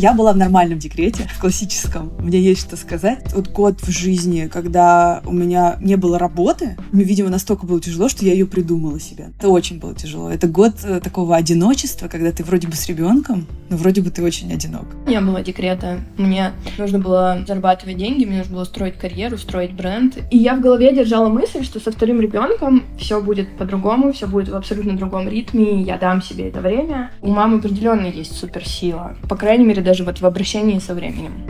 Я была в нормальном декрете, в классическом. Мне есть что сказать. Вот год в жизни, когда у меня не было работы, мне, видимо, настолько было тяжело, что я ее придумала себе. Это очень было тяжело. Это год э, такого одиночества, когда ты вроде бы с ребенком, но вроде бы ты очень одинок. Я была декрета. Мне нужно было зарабатывать деньги, мне нужно было строить карьеру, строить бренд. И я в голове держала мысль, что со вторым ребенком все будет по-другому, все будет в абсолютно другом ритме, я дам себе это время. У мамы определенно есть суперсила. По крайней мере, даже вот в обращении со временем.